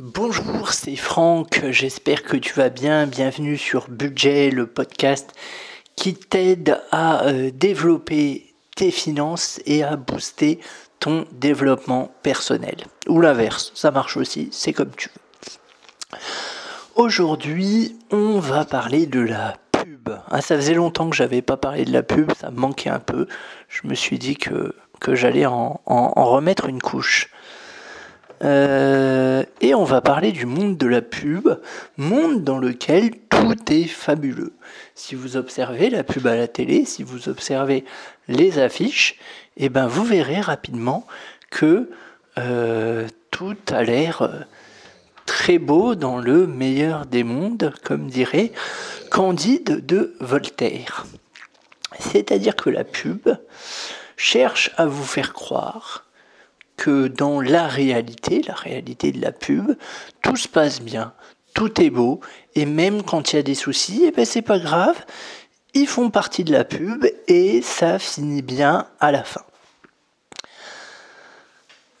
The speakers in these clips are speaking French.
Bonjour, c'est Franck, j'espère que tu vas bien. Bienvenue sur Budget, le podcast qui t'aide à euh, développer tes finances et à booster ton développement personnel. Ou l'inverse, ça marche aussi, c'est comme tu veux. Aujourd'hui, on va parler de la pub. Ah, ça faisait longtemps que j'avais pas parlé de la pub, ça me manquait un peu. Je me suis dit que, que j'allais en, remettre une couche. Euh, et on va parler du monde de la pub, monde dans lequel tout est fabuleux. Si vous observez la pub à la télé, si vous observez les affiches, eh ben vous verrez rapidement que euh, tout a l'air euh, très beau dans le meilleur des mondes, comme dirait Candide de Voltaire. C'est-à-dire que la pub cherche à vous faire croire que dans la réalité, la réalité de la pub, tout se passe bien, tout est beau, et même quand il y a des soucis, eh ben c'est pas grave, ils font partie de la pub et ça finit bien à la fin.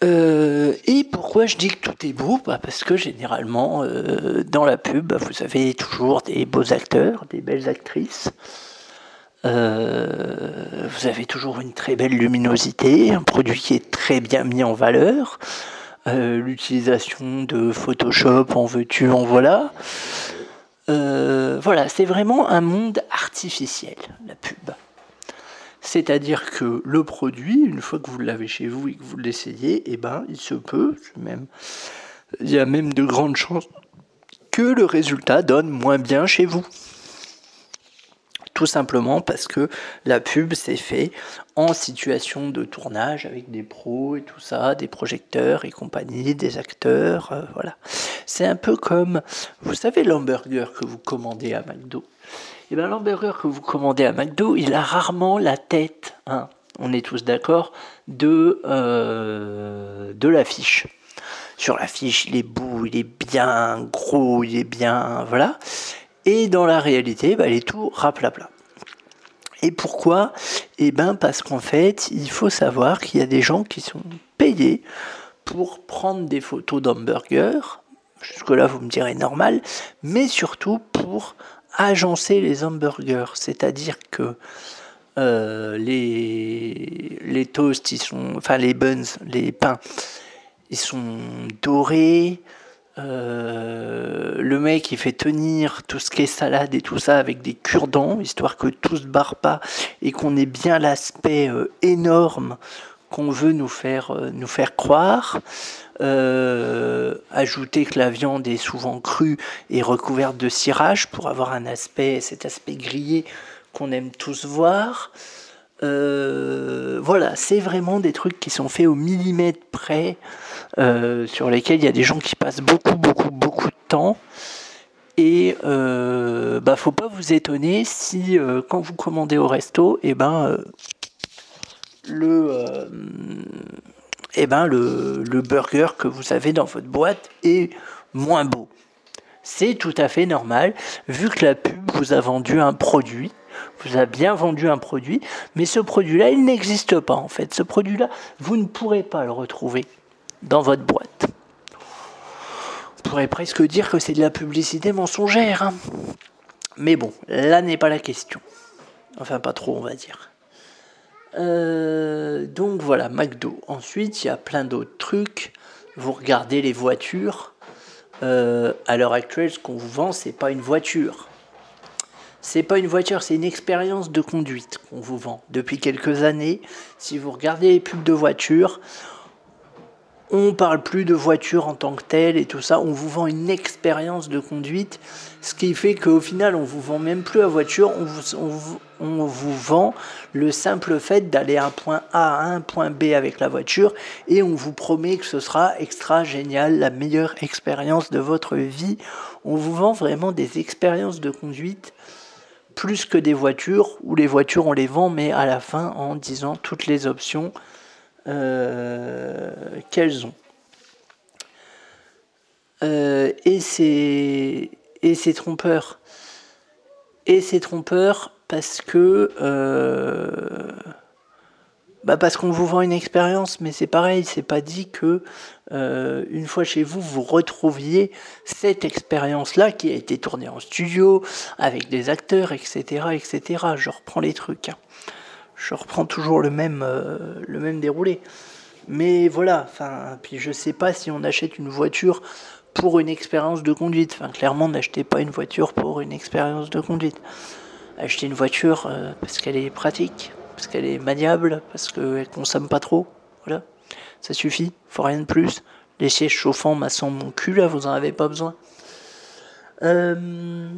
Euh, et pourquoi je dis que tout est beau? Bah Parce que généralement, euh, dans la pub, vous avez toujours des beaux acteurs, des belles actrices. Euh, vous avez toujours une très belle luminosité, un produit qui est très bien mis en valeur. L'utilisation de Photoshop, en veux-tu, en voilà. voilà, c'est vraiment un monde artificiel, la pub. C'est-à-dire que le produit, une fois que vous l'avez chez vous et que vous l'essayez, eh ben, il se peut, même, il y a même de grandes chances que le résultat donne moins bien chez vous. Tout simplement parce que la pub s'est fait en situation de tournage avec des pros et tout ça, des projecteurs et compagnie, des acteurs, euh, voilà. C'est un peu comme, vous savez, l'hamburger que vous commandez à McDo? Et eh bien l'hamburger que vous commandez à McDo, il a rarement la tête, hein, on est tous d'accord, de, euh, de l'affiche. Sur l'affiche, il est beau, il est bien gros, il est bien. Voilà. Et dans la réalité, bah, il est tout raplapla. Et pourquoi? Eh bien parce qu'en fait, il faut savoir qu'il y a des gens qui sont payés pour prendre des photos d'hamburgers. Jusque-là, vous me direz normal, mais surtout pour agencer les hamburgers, c'est-à-dire que euh, les, les toasts, ils sont, enfin les buns, les pains, ils sont dorés. Euh, le mec il fait tenir tout ce qui est salade et tout ça avec des cure-dents histoire que tout se barre pas et qu'on ait bien l'aspect euh, énorme qu'on veut nous faire, faire croire. Euh, ajouter que la viande est souvent crue et recouverte de cirage pour avoir cet aspect grillé qu'on aime tous voir. Euh, voilà, c'est vraiment des trucs qui sont faits au millimètre près, euh, sur lesquels il y a des gens qui passent beaucoup, beaucoup, beaucoup de temps. Et euh, bah faut pas vous étonner si quand vous commandez au resto, et eh ben le eh ben le, burger que vous avez dans votre boîte est moins beau. C'est tout à fait normal, vu que la pub vous a vendu un produit, vous a bien vendu un produit, mais ce produit-là, il n'existe pas en fait. Ce produit-là, vous ne pourrez pas le retrouver dans votre boîte. On pourrait presque dire que c'est de la publicité mensongère. Hein. Mais bon, là n'est pas la question. Enfin, pas trop, on va dire. Euh, donc voilà, McDo. Ensuite, il y a plein d'autres trucs. Vous regardez les voitures. Euh, à l'heure actuelle, ce qu'on vous vend, c'est pas une voiture. C'est pas une voiture, c'est une expérience de conduite qu'on vous vend depuis quelques années. Si vous regardez les pubs de voitures, on parle plus de voiture en tant que telle et tout ça, on vous vend une expérience de conduite, ce qui fait qu'au final on vous vend même plus la voiture, on vous, on vous vend le simple fait d'aller à un point A à un point B avec la voiture et on vous promet que ce sera extra génial, la meilleure expérience de votre vie. On vous vend vraiment des expériences de conduite plus que des voitures, où les voitures on les vend mais à la fin en disant toutes les options euh, qu'elles ont. Euh, et c'est et c'est trompeur. Et c'est trompeur parce que euh, bah parce qu'on vous vend une expérience, mais c'est pareil, c'est pas dit que euh, une fois chez vous, vous retrouviez cette expérience-là qui a été tournée en studio avec des acteurs, etc., etc. Je reprends les trucs, hein. je reprends toujours le même, euh, le même déroulé. Mais voilà, enfin, puis je sais pas si on achète une voiture pour une expérience de conduite. Enfin, clairement, n'achetez pas une voiture pour une expérience de conduite. Achetez une voiture euh, parce qu'elle est pratique, parce qu'elle est maniable, parce qu'elle consomme pas trop. Voilà, ça suffit, faut rien de plus. Les sièges chauffants massant mon cul, là, vous en avez pas besoin. Euh,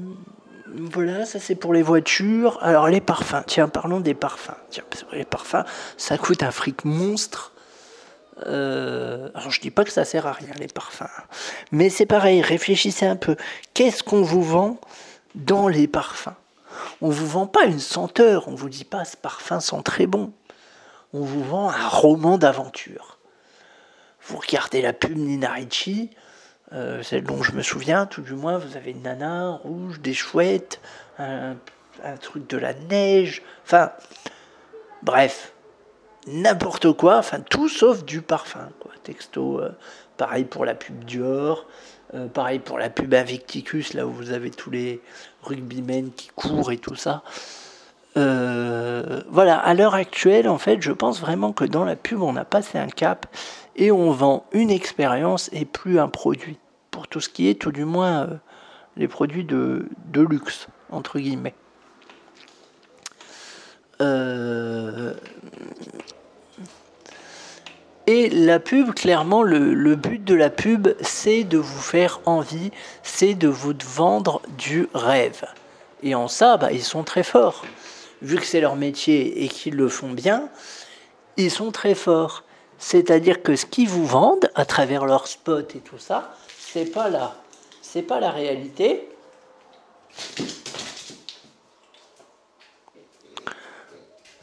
voilà, ça c'est pour les voitures. Alors les parfums, tiens, parlons des parfums. Tiens, les parfums, ça coûte un fric monstre. Euh, alors je dis pas que ça sert à rien les parfums, mais c'est pareil. Réfléchissez un peu. Qu'est-ce qu'on vous vend dans les parfums? On vous vend pas une senteur, on vous dit pas ce parfum sent très bon. On vous vend un roman d'aventure. Vous regardez la pub Nina Ricci, euh, celle dont je me souviens, tout du moins, vous avez une nana rouge, des chouettes, un, truc de la neige, enfin, bref, n'importe quoi, enfin tout sauf du parfum. Texto, euh, pareil pour la pub Dior, euh, pareil pour la pub Invicticus, là où vous avez tous les rugbymen qui courent et tout ça. Euh, voilà, à l'heure actuelle, en fait, je pense vraiment que dans la pub, on a passé un cap et on vend une expérience et plus un produit. Pour tout ce qui est, tout du moins, euh, les produits de, de, luxe, entre guillemets. Et la pub, clairement, le, but de la pub, c'est de vous faire envie, c'est de vous vendre du rêve. Et en ça, bah, ils sont très forts. Vu que c'est leur métier et qu'ils le font bien, ils sont très forts. C'est-à-dire que ce qu'ils vous vendent à travers leurs spots et tout ça, c'est pas là. C'est pas la réalité.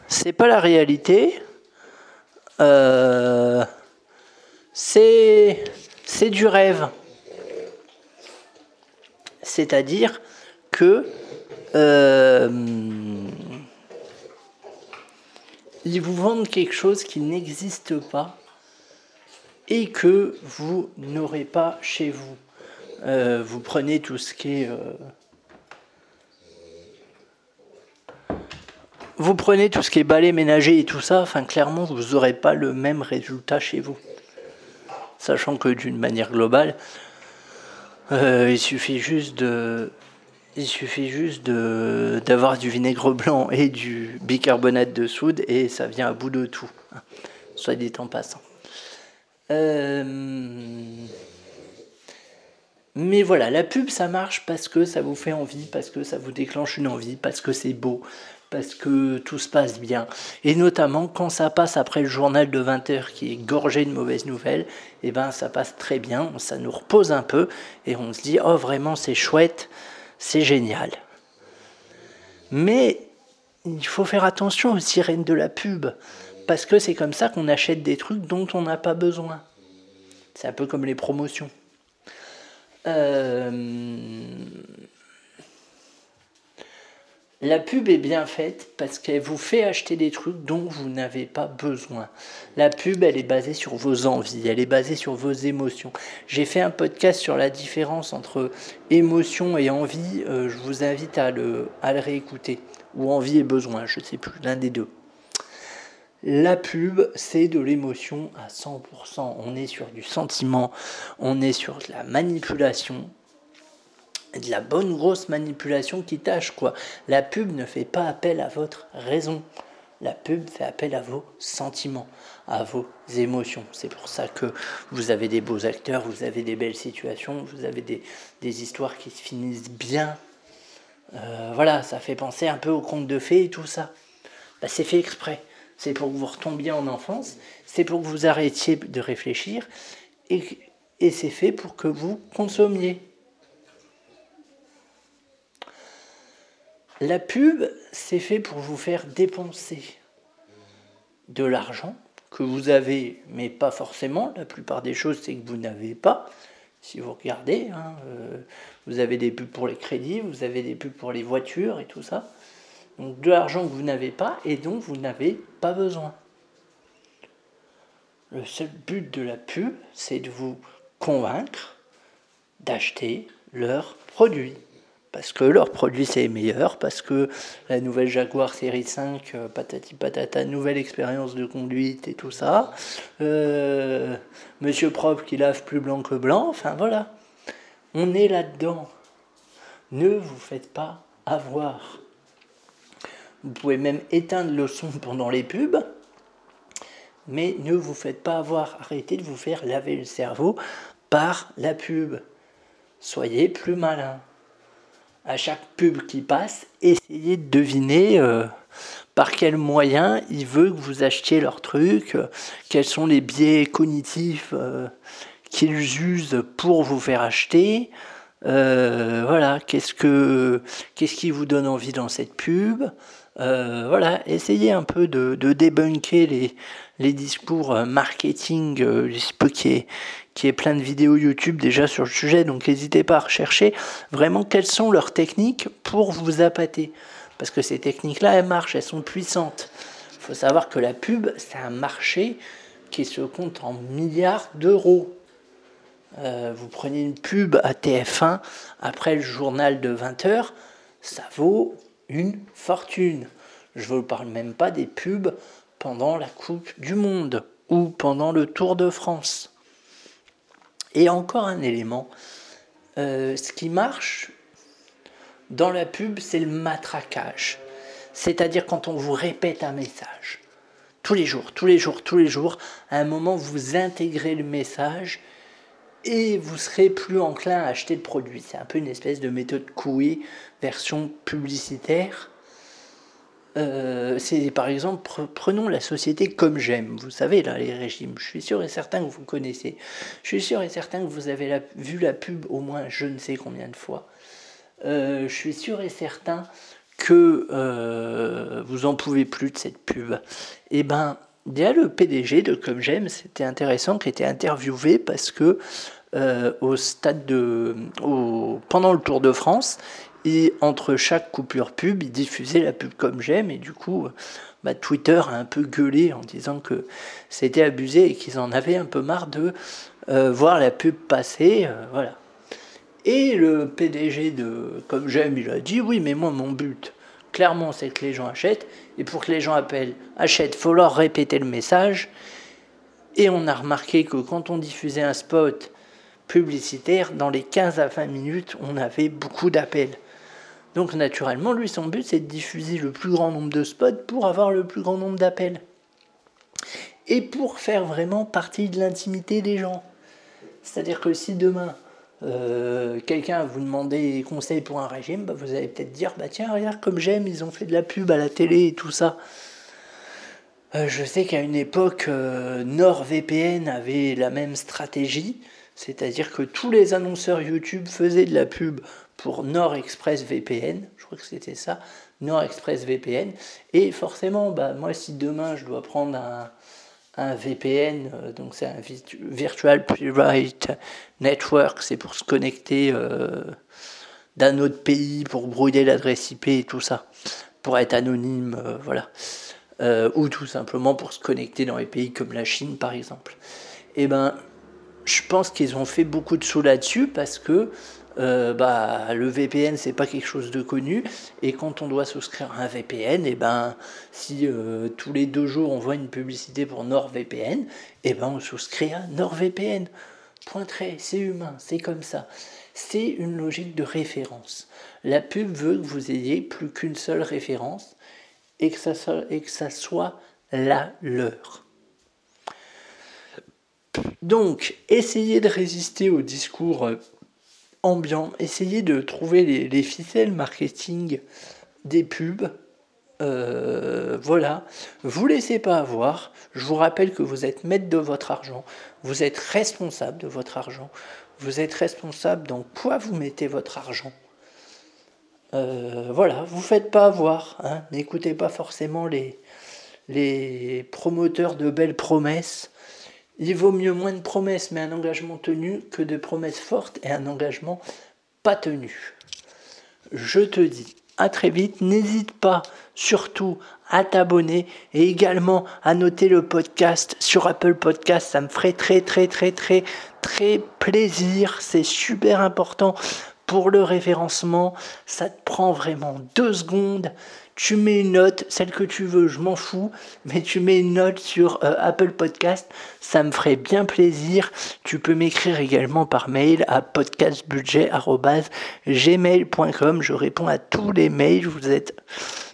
C'est pas la réalité. Euh, c'est du rêve. C'est-à-dire que euh, ils vous vendent quelque chose qui n'existe pas et que vous n'aurez pas chez vous. Euh, vous prenez tout ce qui est vous prenez tout ce qui est balai ménager et tout ça, enfin clairement vous n'aurez pas le même résultat chez vous. Sachant que d'une manière globale, euh, il suffit juste de d'avoir du vinaigre blanc et du bicarbonate de soude et ça vient à bout de tout. Soit dit en passant. Euh, mais voilà, la pub ça marche parce que ça vous fait envie, parce que ça vous déclenche une envie, parce que c'est beau, parce que tout se passe bien. Et notamment quand ça passe après le journal de 20h qui est gorgé de mauvaises nouvelles, et eh ben ça passe très bien, ça nous repose un peu et on se dit oh vraiment c'est chouette, c'est génial. Mais il faut faire attention aux sirènes de la pub parce que c'est comme ça qu'on achète des trucs dont on n'a pas besoin. C'est un peu comme les promotions. Euh la pub est bien faite parce qu'elle vous fait acheter des trucs dont vous n'avez pas besoin. La pub, elle est basée sur vos envies, elle est basée sur vos émotions. J'ai fait un podcast sur la différence entre émotion et envie. Euh, je vous invite à le, à le réécouter. Ou envie et besoin, je ne sais plus, l'un des deux. La pub, c'est de l'émotion à 100%. On est sur du sentiment, on est sur de la manipulation, de la bonne grosse manipulation qui tâche quoi. La pub ne fait pas appel à votre raison. La pub fait appel à vos sentiments, à vos émotions. C'est pour ça que vous avez des beaux acteurs, vous avez des belles situations, vous avez des, histoires qui se finissent bien. Euh, voilà, ça fait penser un peu aux contes de fées et tout ça. Bah, c'est fait exprès. C'est pour que vous retombiez en enfance, c'est pour que vous arrêtiez de réfléchir, et, et c'est fait pour que vous consommiez. La pub, c'est fait pour vous faire dépenser de l'argent que vous avez, mais pas forcément. La plupart des choses, c'est que vous n'avez pas. Si vous regardez, hein, euh, vous avez des pubs pour les crédits, vous avez des pubs pour les voitures et tout ça. Donc de l'argent que vous n'avez pas et dont vous n'avez pas besoin. Le seul but de la pub, c'est de vous convaincre d'acheter leurs produits. Parce que leur produit c'est meilleur, parce que la nouvelle Jaguar série 5, euh, patati patata, nouvelle expérience de conduite et tout ça. Euh, Monsieur propre qui lave plus blanc que blanc, enfin voilà. On est là-dedans. Ne vous faites pas avoir. Vous pouvez même éteindre le son pendant les pubs, mais ne vous faites pas avoir. Arrêtez de vous faire laver le cerveau par la pub. Soyez plus malin. À chaque pub qui passe, essayez de deviner euh, par quel moyen il veut que vous achetiez leur truc, euh, quels sont les biais cognitifs euh, qu'ils usent pour vous faire acheter. voilà, qu'est-ce que qu'est-ce qui vous donne envie dans cette pub Voilà, essayez un peu de, de débunker les, les discours marketing, je sais pas qui est plein de vidéos YouTube déjà sur le sujet, donc n'hésitez pas à rechercher vraiment quelles sont leurs techniques pour vous appâter. Parce que ces techniques-là, elles marchent, elles sont puissantes. Il faut savoir que la pub, c'est un marché qui se compte en milliards d'euros. Euh, vous prenez une pub à TF1 après le journal de 20h, ça vaut une fortune. Je ne vous parle même pas des pubs pendant la Coupe du Monde ou pendant le Tour de France. Et encore un élément, euh, ce qui marche dans la pub, c'est le matraquage. C'est-à-dire quand on vous répète un message, tous les jours, tous les jours, tous les jours, à un moment, vous intégrez le message et vous serez plus enclin à acheter le produit. C'est un peu une espèce de méthode couée, version publicitaire. Euh, c'est par exemple, prenons la société comme j'aime, vous savez, là, les régimes. Je suis sûr et certain que vous connaissez. Je suis sûr et certain que vous avez vu la pub au moins je ne sais combien de fois. Euh, je suis sûr et certain que euh, vous en pouvez plus de cette pub. Eh ben, il y a le PDG de Comme J'aime, c'était intéressant, qui était interviewé parce que au stade de, pendant le Tour de France, et entre chaque coupure pub, il diffusait la pub comme j'aime. Et du coup, bah, Twitter a un peu gueulé en disant que c'était abusé et qu'ils en avaient un peu marre de euh, voir la pub passer. Euh, voilà. Et le PDG de Comme j'aime, il a dit oui, mais moi, mon but, clairement, c'est que les gens achètent. Et pour que les gens appellent, achètent, il faut leur répéter le message. Et on a remarqué que quand on diffusait un spot publicitaire, dans les 15 à 20 minutes, on avait beaucoup d'appels. Donc naturellement, lui, son but, c'est de diffuser le plus grand nombre de spots pour avoir le plus grand nombre d'appels. Et pour faire vraiment partie de l'intimité des gens. C'est-à-dire que si demain, euh, quelqu'un vous demandait des conseils pour un régime, bah, vous allez peut-être dire, bah tiens, regarde comme j'aime, ils ont fait de la pub à la télé et tout ça. Euh, je sais qu'à une époque, euh, NordVPN avait la même stratégie, c'est-à-dire que tous les annonceurs YouTube faisaient de la pub pour Nord Express VPN, je crois que c'était ça, Nord Express VPN. Et forcément, bah, moi, si demain je dois prendre un, VPN, euh, donc c'est un Virtual Private Network, c'est pour se connecter euh, d'un autre pays, pour brouiller l'adresse IP et tout ça, pour être anonyme, euh, voilà. ou tout simplement pour se connecter dans les pays comme la Chine, par exemple. Et eh ben, je pense qu'ils ont fait beaucoup de sous là-dessus parce que euh, bah, le VPN c'est pas quelque chose de connu. Et quand on doit souscrire un VPN et eh ben si euh, tous les deux jours on voit une publicité pour NordVPN et eh ben on souscrit à NordVPN. Point très c'est humain c'est comme ça. C'est une logique de référence. La pub veut que vous ayez plus qu'une seule référence et que ça soit, et que ça soit la leur. Donc essayez de résister au discours ambiant. Essayez de trouver les, ficelles marketing des pubs. Euh, voilà, vous laissez pas avoir. Je vous rappelle que vous êtes maître de votre argent, vous êtes responsable de votre argent, vous êtes responsable dans quoi vous mettez votre argent. Euh, voilà, vous faites pas avoir. Hein. N'écoutez pas forcément les, les promoteurs de belles promesses il vaut mieux moins de promesses mais un engagement tenu que de promesses fortes et un engagement pas tenu. Je te dis à très vite. N'hésite pas surtout à t'abonner et également à noter le podcast sur Apple Podcast. Ça me ferait très très très très très plaisir. C'est super important pour le référencement. Ça te prend vraiment deux secondes tu mets une note, celle que tu veux, je m'en fous, mais tu mets une note sur euh, Apple Podcast, ça me ferait bien plaisir. Tu peux m'écrire également par mail à podcastbudget.gmail.com. Je réponds à tous les mails, vous êtes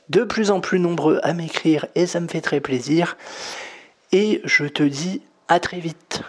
de plus en plus nombreux à m'écrire et ça me fait très plaisir. Et je te dis à très vite.